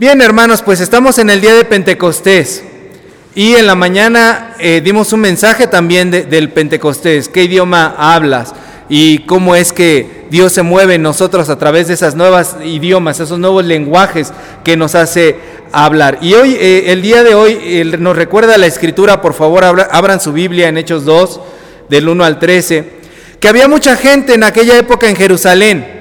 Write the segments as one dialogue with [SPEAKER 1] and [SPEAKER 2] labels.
[SPEAKER 1] Bien, hermanos, pues estamos en el día de Pentecostés y en la mañana eh, dimos un mensaje también del Pentecostés. ¿Qué idioma hablas? Y cómo es que Dios se mueve en nosotros a través de esas nuevas idiomas, esos nuevos lenguajes que nos hace hablar. Y hoy, eh, el día de hoy, nos recuerda la escritura, por favor, abran su Biblia en Hechos 2, del 1 al 13, que había mucha gente en aquella época en Jerusalén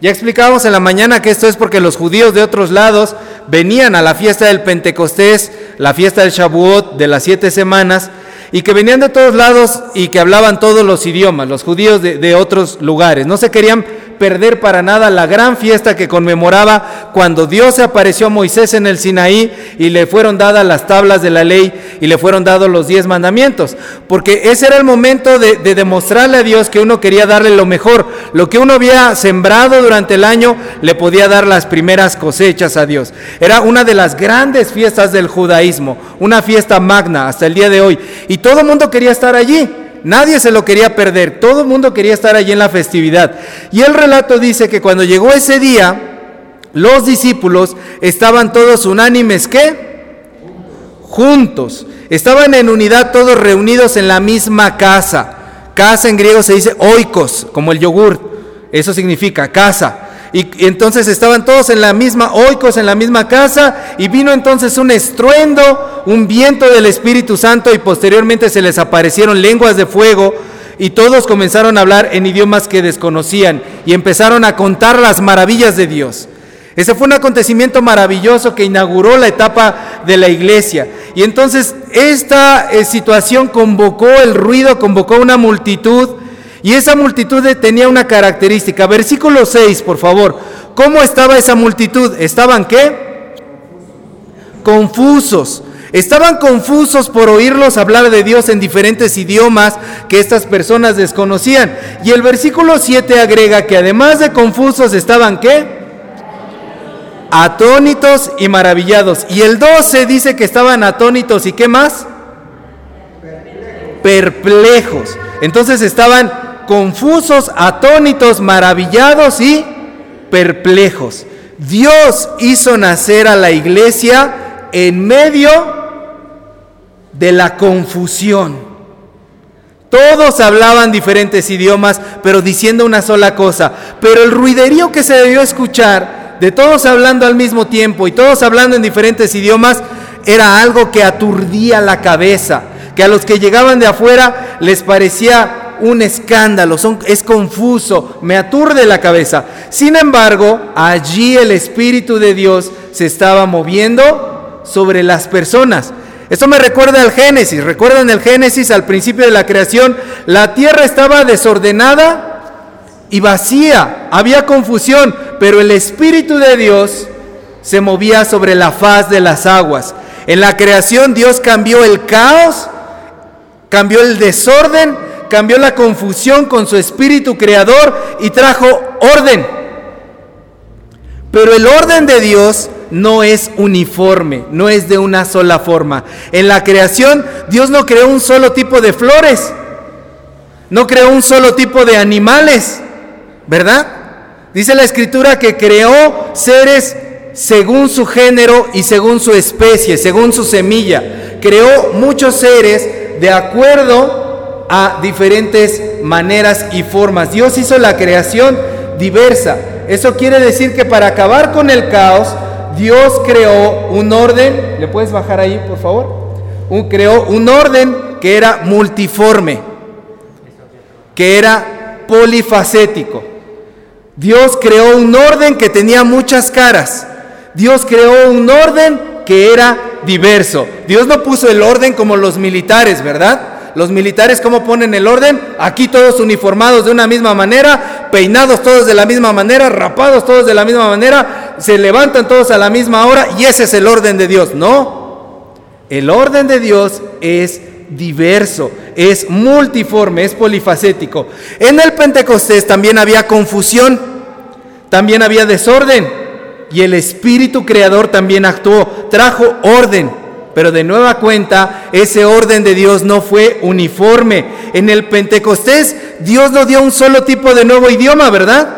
[SPEAKER 1] ya explicábamos en la mañana que esto es porque los judíos de otros lados venían a la fiesta del Pentecostés, la fiesta del Shavuot de las siete semanas, y que venían de todos lados y que hablaban todos los idiomas, los judíos de, de otros lugares. No se querían perder para nada la gran fiesta que conmemoraba cuando Dios se apareció a Moisés en el Sinaí y le fueron dadas las tablas de la ley y le fueron dados los diez mandamientos. Porque ese era el momento de, demostrarle a Dios que uno quería darle lo mejor. Lo que uno había sembrado durante el año le podía dar las primeras cosechas a Dios. Era una de las grandes fiestas del judaísmo, una fiesta magna hasta el día de hoy. Y todo el mundo quería estar allí. Nadie se lo quería perder, todo el mundo quería estar allí en la festividad. Y el relato dice que cuando llegó ese día, los discípulos estaban todos unánimes, ¿qué? Juntos. Estaban en unidad todos reunidos en la misma casa. Casa en griego se dice oikos, como el yogur. Eso significa casa. Y, entonces estaban todos en la misma, oicos en la misma casa, y vino entonces un estruendo, un viento del Espíritu Santo, y posteriormente se les aparecieron lenguas de fuego, y todos comenzaron a hablar en idiomas que desconocían, y empezaron a contar las maravillas de Dios. Ese fue un acontecimiento maravilloso que inauguró la etapa de la iglesia. Y entonces esta eh, situación convocó el ruido, convocó una multitud y esa multitud tenía una característica. Versículo 6, por favor. ¿Cómo estaba esa multitud? ¿Estaban qué? Confusos. Estaban confusos por oírlos hablar de Dios en diferentes idiomas que estas personas desconocían. Y el versículo 7 agrega que además de confusos estaban qué? Atónitos y maravillados. Y el 12 dice que estaban atónitos y qué más? Perplejos. Entonces estaban confusos, atónitos, maravillados y perplejos. Dios hizo nacer a la iglesia en medio de la confusión. Todos hablaban diferentes idiomas, pero diciendo una sola cosa. Pero el ruiderío que se debió escuchar, de todos hablando al mismo tiempo y todos hablando en diferentes idiomas, era algo que aturdía la cabeza, que a los que llegaban de afuera les parecía un escándalo, son, es confuso, me aturde la cabeza. Sin embargo, allí el Espíritu de Dios se estaba moviendo sobre las personas. Esto me recuerda al Génesis. Recuerdan el Génesis al principio de la creación. La tierra estaba desordenada y vacía. Había confusión, pero el Espíritu de Dios se movía sobre la faz de las aguas. En la creación Dios cambió el caos, cambió el desorden cambió la confusión con su espíritu creador y trajo orden. Pero el orden de Dios no es uniforme, no es de una sola forma. En la creación Dios no creó un solo tipo de flores, no creó un solo tipo de animales, ¿verdad? Dice la escritura que creó seres según su género y según su especie, según su semilla. Creó muchos seres de acuerdo a diferentes maneras y formas. Dios hizo la creación diversa. Eso quiere decir que para acabar con el caos, Dios creó un orden, ¿le puedes bajar ahí, por favor? Un, creó un orden que era multiforme, que era polifacético. Dios creó un orden que tenía muchas caras. Dios creó un orden que era diverso. Dios no puso el orden como los militares, ¿verdad? Los militares, ¿cómo ponen el orden? Aquí todos uniformados de una misma manera, peinados todos de la misma manera, rapados todos de la misma manera, se levantan todos a la misma hora y ese es el orden de Dios. No, el orden de Dios es diverso, es multiforme, es polifacético. En el Pentecostés también había confusión, también había desorden y el Espíritu Creador también actuó, trajo orden. Pero de nueva cuenta, ese orden de Dios no fue uniforme. En el Pentecostés, Dios no dio un solo tipo de nuevo idioma, ¿verdad?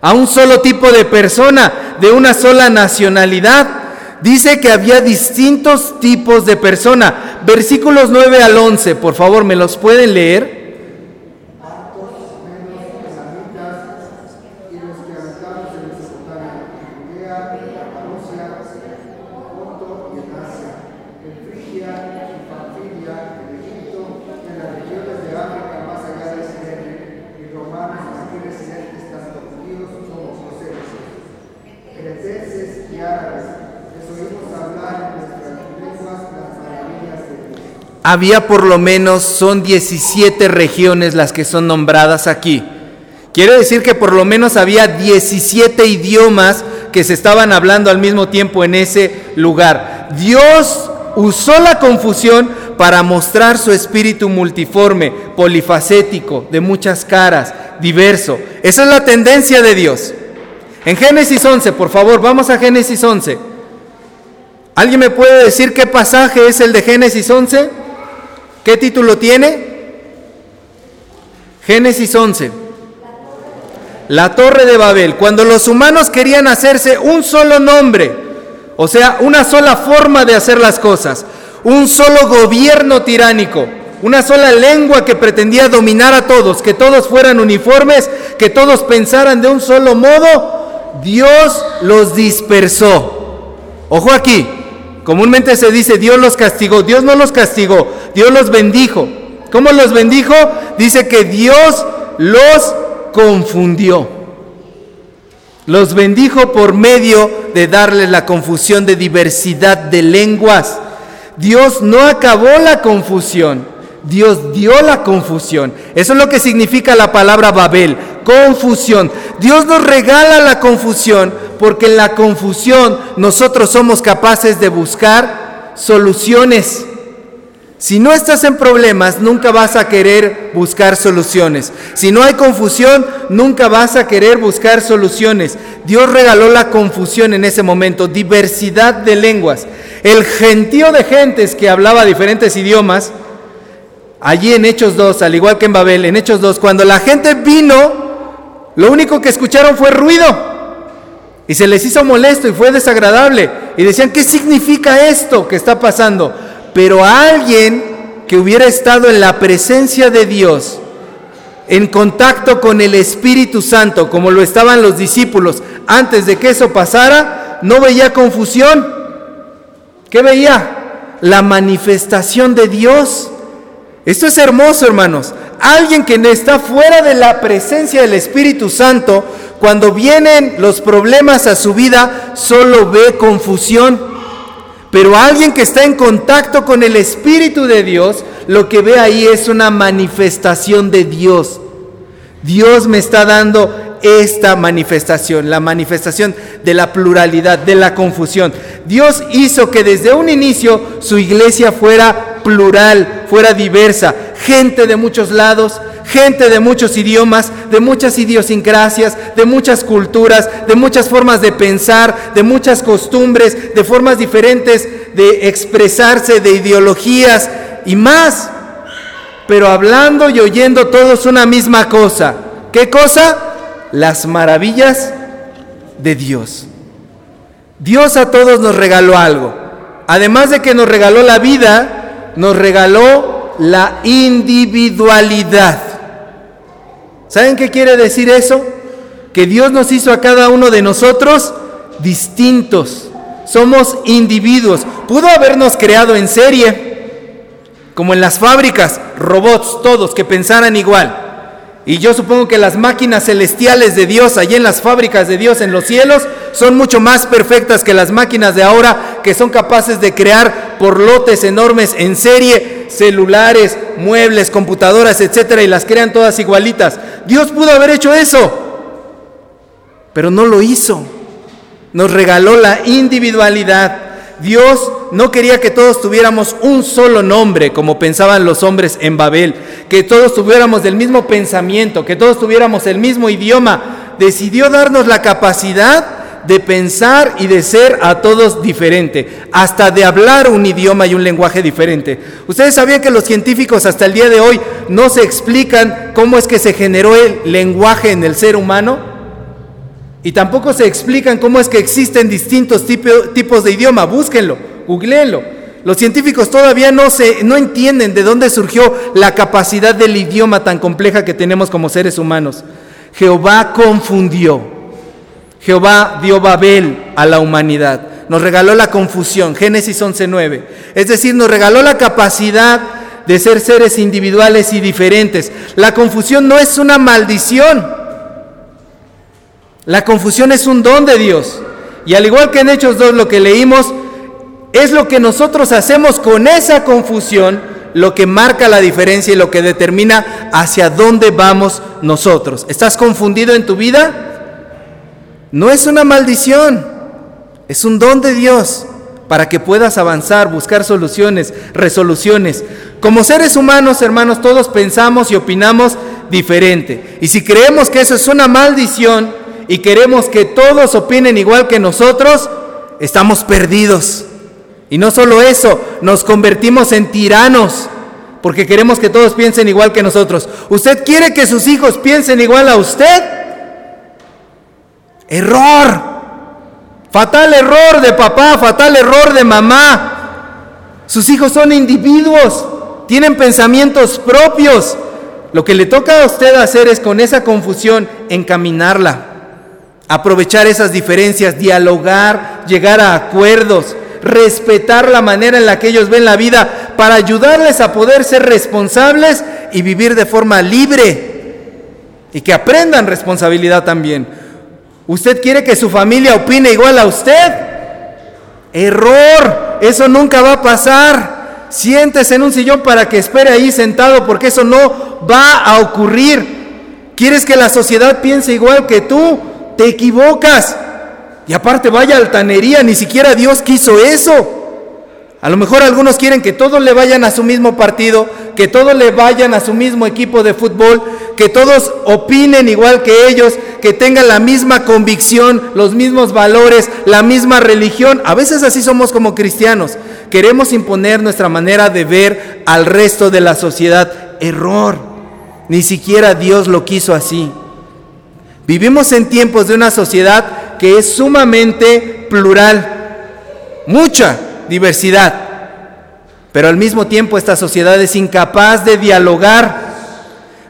[SPEAKER 1] A un solo tipo de persona. de una sola nacionalidad. Dice que había distintos tipos de persona. Versículos 9 al 11, por favor, ¿me los pueden leer? Había por lo menos, son 17 regiones las que son nombradas aquí. Quiere decir que por lo menos había 17 idiomas que se estaban hablando al mismo tiempo en ese lugar. Dios usó la confusión para mostrar su espíritu multiforme, polifacético, de muchas caras, diverso. Esa es la tendencia de Dios. En Génesis 11, por favor, vamos a Génesis 11. ¿Alguien me puede decir qué pasaje es el de Génesis 11? ¿Qué título tiene? Génesis 11. La torre de Babel. Cuando los humanos querían hacerse un solo nombre, o sea, una sola forma de hacer las cosas, un solo gobierno tiránico, una sola lengua que pretendía dominar a todos, que todos fueran uniformes, que todos pensaran de un solo modo, Dios los dispersó. Ojo aquí, Comúnmente se dice, Dios los castigó. Dios no los castigó, Dios los bendijo. ¿Cómo los bendijo? Dice que Dios los confundió. Los bendijo por medio de darles la confusión de diversidad de lenguas. Dios no acabó la confusión, Dios dio la confusión. Eso es lo que significa la palabra Babel, confusión. Dios nos regala la confusión porque en la confusión nosotros somos capaces de buscar soluciones. Si no estás en problemas, nunca vas a querer buscar soluciones. Si no hay confusión, nunca vas a querer buscar soluciones. Dios regaló la confusión en ese momento, diversidad de lenguas. El gentío de gentes que hablaba diferentes idiomas, allí en Hechos 2, al igual que en Babel, en Hechos 2, cuando la gente vino, lo único que escucharon fue ruido. Y se les hizo molesto y fue desagradable. Y decían, ¿qué significa esto que está pasando? Pero alguien que hubiera estado en la presencia de Dios, en contacto con el Espíritu Santo, como lo estaban los discípulos antes de que eso pasara, no veía confusión. ¿Qué veía? La manifestación de Dios. Esto es hermoso, hermanos. Alguien que está fuera de la presencia del Espíritu Santo cuando vienen los problemas a su vida, solo ve confusión. Pero alguien que está en contacto con el Espíritu de Dios, lo que ve ahí es una manifestación de Dios. Dios me está dando esta manifestación, la manifestación de la pluralidad, de la confusión. Dios hizo que desde un inicio su iglesia fuera plural, fuera diversa, gente de muchos lados, gente de muchos idiomas, de muchas idiosincrasias, de muchas culturas, de muchas formas de pensar, de muchas costumbres, de formas diferentes de expresarse, de ideologías y más. Pero hablando y oyendo todos una misma cosa. ¿Qué cosa? Las maravillas de Dios. Dios a todos nos regaló algo. Además de que nos regaló la vida, nos regaló la individualidad. ¿Saben qué quiere decir eso? Que Dios nos hizo a cada uno de nosotros distintos. Somos individuos. Pudo habernos creado en serie, como en las fábricas, robots todos que pensaran igual. Y yo supongo que las máquinas celestiales de Dios, allí en las fábricas de Dios en los cielos, son mucho más perfectas que las máquinas de ahora, que son capaces de crear por lotes enormes en serie, celulares, muebles, computadoras, etcétera, y las crean todas igualitas. Dios pudo haber hecho eso, pero no lo hizo. Nos regaló la individualidad. Dios no quería que todos tuviéramos un solo nombre, como pensaban los hombres en Babel, que todos tuviéramos el mismo pensamiento, que todos tuviéramos el mismo idioma. Decidió darnos la capacidad de pensar y de ser a todos diferente, hasta de hablar un idioma y un lenguaje diferente. Ustedes sabían que los científicos hasta el día de hoy no se explican cómo es que se generó el lenguaje en el ser humano. Y tampoco se explican cómo es que existen distintos tipos de idioma. Búsquenlo, googleenlo. Los científicos todavía no, se, no entienden de dónde surgió la capacidad del idioma tan compleja que tenemos como seres humanos. Jehová confundió. Jehová dio Babel a la humanidad. Nos regaló la confusión. Génesis 11.9. Es decir, nos regaló la capacidad de ser seres individuales y diferentes. La confusión no es una maldición. La confusión es un don de Dios. Y al igual que en Hechos 2 lo que leímos, es lo que nosotros hacemos con esa confusión lo que marca la diferencia y lo que determina hacia dónde vamos nosotros. ¿Estás confundido en tu vida? No es una maldición, es un don de Dios para que puedas avanzar, buscar soluciones, resoluciones. Como seres humanos, hermanos, todos pensamos y opinamos diferente. Y si creemos que eso es una maldición, y queremos que todos opinen igual que nosotros, estamos perdidos. Y no solo eso, nos convertimos en tiranos porque queremos que todos piensen igual que nosotros. ¿Usted quiere que sus hijos piensen igual a usted? Error. Fatal error de papá, fatal error de mamá. Sus hijos son individuos, tienen pensamientos propios. Lo que le toca a usted hacer es con esa confusión encaminarla aprovechar esas diferencias, dialogar, llegar a acuerdos, respetar la manera en la que ellos ven la vida para ayudarles a poder ser responsables y vivir de forma libre y que aprendan responsabilidad también. ¿Usted quiere que su familia opine igual a usted? Error, eso nunca va a pasar. Siéntese en un sillón para que espere ahí sentado porque eso no va a ocurrir. ¿Quieres que la sociedad piense igual que tú? te equivocas. Y aparte, vaya altanería, ni siquiera Dios quiso eso. A lo mejor algunos quieren que todos le vayan a su mismo partido, que todos le vayan a su mismo equipo de fútbol, que todos opinen igual que ellos, que tengan la misma convicción, los mismos valores, la misma religión. A veces así somos como cristianos. Queremos imponer nuestra manera de ver al resto de la sociedad. Error. Ni siquiera Dios lo quiso así. Vivimos en tiempos de una sociedad que es sumamente plural, mucha diversidad, pero al mismo tiempo esta sociedad es incapaz de dialogar.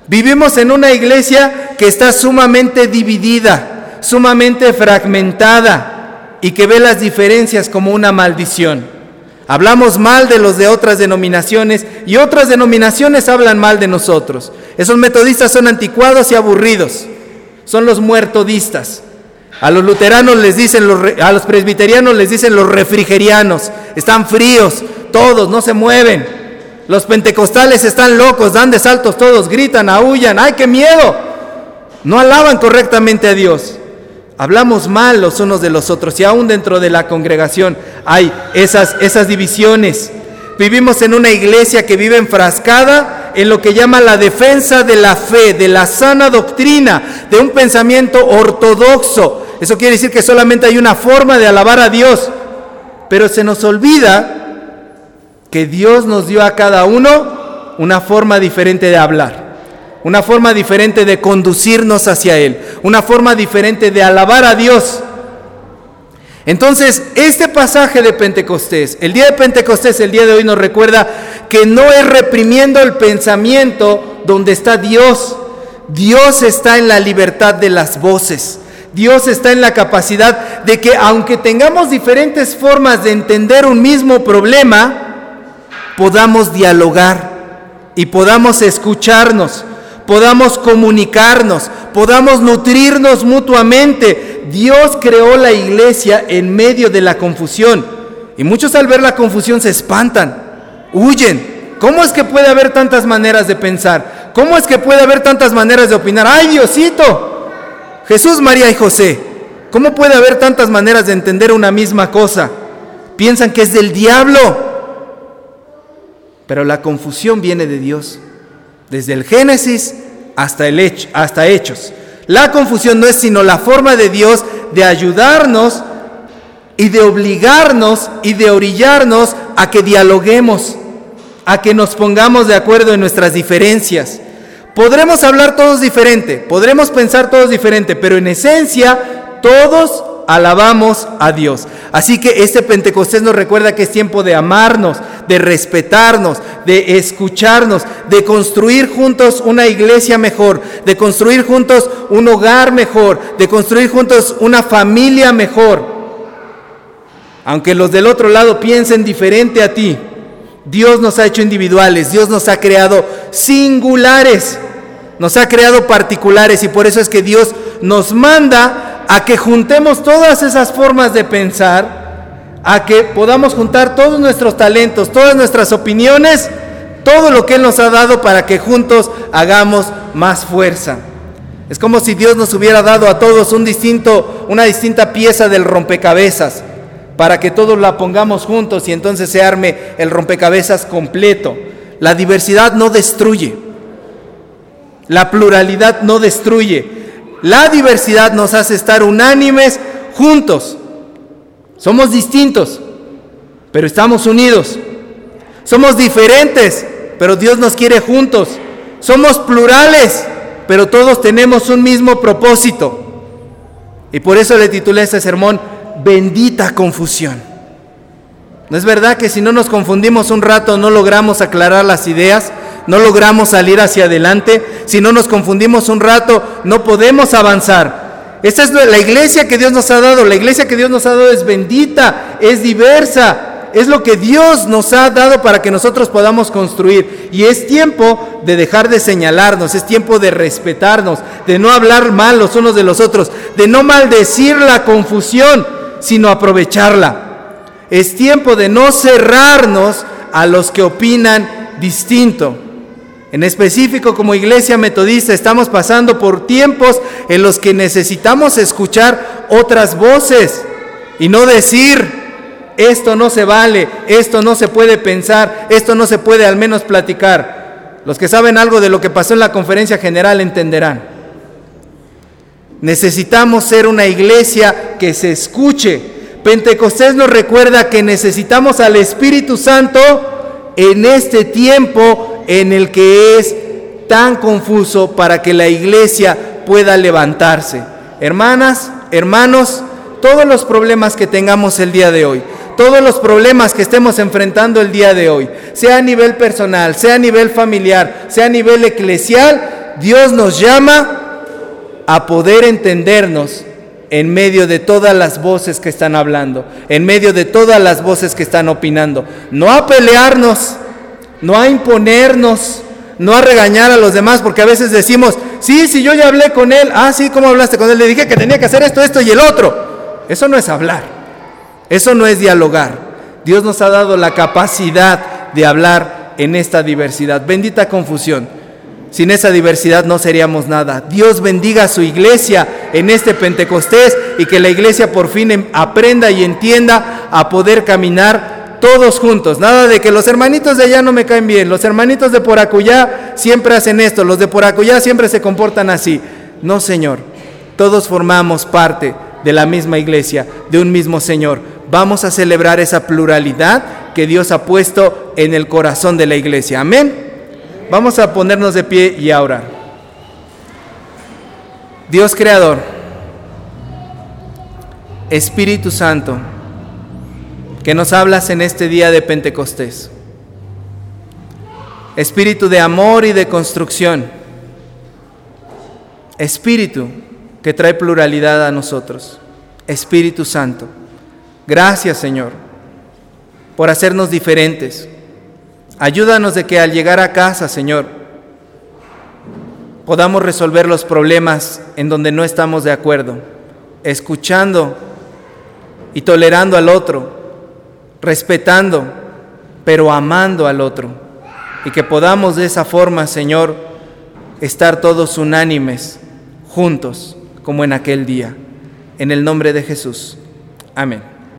[SPEAKER 1] Vivimos en una iglesia que está sumamente dividida, sumamente fragmentada y que ve las diferencias como una maldición. Hablamos mal de los de otras denominaciones y otras denominaciones hablan mal de nosotros. Esos metodistas son anticuados y aburridos son los muertodistas. A los luteranos les dicen, los, a los presbiterianos les dicen los refrigerianos. Están fríos, todos, no se mueven. Los pentecostales están locos, dan de saltos todos, gritan, aullan. ¡Ay, qué miedo! No alaban correctamente a Dios. Hablamos mal los unos de los otros y aún dentro de la congregación hay esas, esas divisiones. Vivimos en una iglesia que vive enfrascada en lo que llama la defensa de la fe, de la sana doctrina, de un pensamiento ortodoxo. Eso quiere decir que solamente hay una forma de alabar a Dios. Pero se nos olvida que Dios nos dio a cada uno una forma diferente de hablar, una forma diferente de conducirnos hacia Él, una forma diferente de alabar a Dios. Entonces, este pasaje de Pentecostés, el día de Pentecostés, el día de hoy nos recuerda que no es reprimiendo el pensamiento donde está Dios. Dios está en la libertad de las voces. Dios está en la capacidad de que aunque tengamos diferentes formas de entender un mismo problema, podamos dialogar y podamos escucharnos, podamos comunicarnos, podamos nutrirnos mutuamente, Dios creó la iglesia en medio de la confusión. Y muchos al ver la confusión se espantan, huyen. ¿Cómo es que puede haber tantas maneras de pensar? ¿Cómo es que puede haber tantas maneras de opinar? ¡Ay, Diosito! Jesús, María y José. ¿Cómo puede haber tantas maneras de entender una misma cosa? Piensan que es del diablo. Pero la confusión viene de Dios. Desde el Génesis hasta, el hecho, hasta Hechos. La confusión no es sino la forma de Dios de ayudarnos y de obligarnos y de orillarnos a que dialoguemos, a que nos pongamos de acuerdo en nuestras diferencias. Podremos hablar todos diferente, podremos pensar todos diferente, pero en esencia todos alabamos a Dios. Así que este Pentecostés nos recuerda que es tiempo de amarnos, de respetarnos, de escucharnos, de construir juntos una iglesia mejor, de construir juntos un hogar mejor, de construir juntos una familia mejor. Aunque los del otro lado piensen diferente a ti, Dios nos ha hecho individuales, Dios nos ha creado singulares, nos ha creado particulares y por eso es que Dios nos manda a que juntemos todas esas formas de pensar, a que podamos juntar todos nuestros talentos, todas nuestras opiniones, todo lo que Él nos ha dado para que juntos hagamos más fuerza. Es como si Dios nos hubiera dado a todos un distinto, una distinta pieza del rompecabezas, para que todos la pongamos juntos y entonces se arme el rompecabezas completo. La diversidad no destruye, la pluralidad no destruye, la diversidad nos hace estar unánimes juntos. Somos distintos, pero estamos unidos. Somos diferentes, pero Dios nos quiere juntos. Somos plurales, pero todos tenemos un mismo propósito. Y por eso le titulé este sermón, Bendita confusión. ¿No es verdad que si no nos confundimos un rato no logramos aclarar las ideas? No logramos salir hacia adelante, si no nos confundimos un rato, no podemos avanzar. Esta es la iglesia que Dios nos ha dado. La iglesia que Dios nos ha dado es bendita, es diversa, es lo que Dios nos ha dado para que nosotros podamos construir. Y es tiempo de dejar de señalarnos, es tiempo de respetarnos, de no hablar mal los unos de los otros, de no maldecir la confusión, sino aprovecharla. Es tiempo de no cerrarnos a los que opinan distinto. En específico, como iglesia metodista, estamos pasando por tiempos en los que necesitamos escuchar otras voces y no decir, esto no se vale, esto no se puede pensar, esto no se puede al menos platicar. Los que saben algo de lo que pasó en la conferencia general entenderán. Necesitamos ser una iglesia que se escuche. Pentecostés nos recuerda que necesitamos al Espíritu Santo en este tiempo en el que es tan confuso para que la iglesia pueda levantarse. Hermanas, hermanos, todos los problemas que tengamos el día de hoy, todos los problemas que estemos enfrentando el día de hoy, sea a nivel personal, sea a nivel familiar, sea a nivel eclesial, Dios nos llama a poder entendernos en medio de todas las voces que están hablando, en medio de todas las voces que están opinando, no a pelearnos, no a imponernos, no a regañar a los demás, porque a veces decimos, sí, sí, yo ya hablé con él, ah, sí, ¿cómo hablaste con él? Le dije que tenía que hacer esto, esto y el otro. Eso no es hablar, eso no es dialogar. Dios nos ha dado la capacidad de hablar en esta diversidad. Bendita confusión. Sin esa diversidad no seríamos nada. Dios bendiga a su iglesia en este Pentecostés y que la iglesia por fin em, aprenda y entienda a poder caminar todos juntos, nada de que los hermanitos de allá no me caen bien, los hermanitos de por siempre hacen esto, los de por siempre se comportan así. No, Señor, todos formamos parte de la misma iglesia, de un mismo Señor. Vamos a celebrar esa pluralidad que Dios ha puesto en el corazón de la iglesia. Amén. Vamos a ponernos de pie y a orar. Dios Creador, Espíritu Santo, que nos hablas en este día de Pentecostés. Espíritu de amor y de construcción. Espíritu que trae pluralidad a nosotros. Espíritu Santo. Gracias Señor por hacernos diferentes. Ayúdanos de que al llegar a casa, Señor, podamos resolver los problemas en donde no estamos de acuerdo, escuchando y tolerando al otro respetando, pero amando al otro. Y que podamos de esa forma, Señor, estar todos unánimes, juntos, como en aquel día. En el nombre de Jesús. Amén.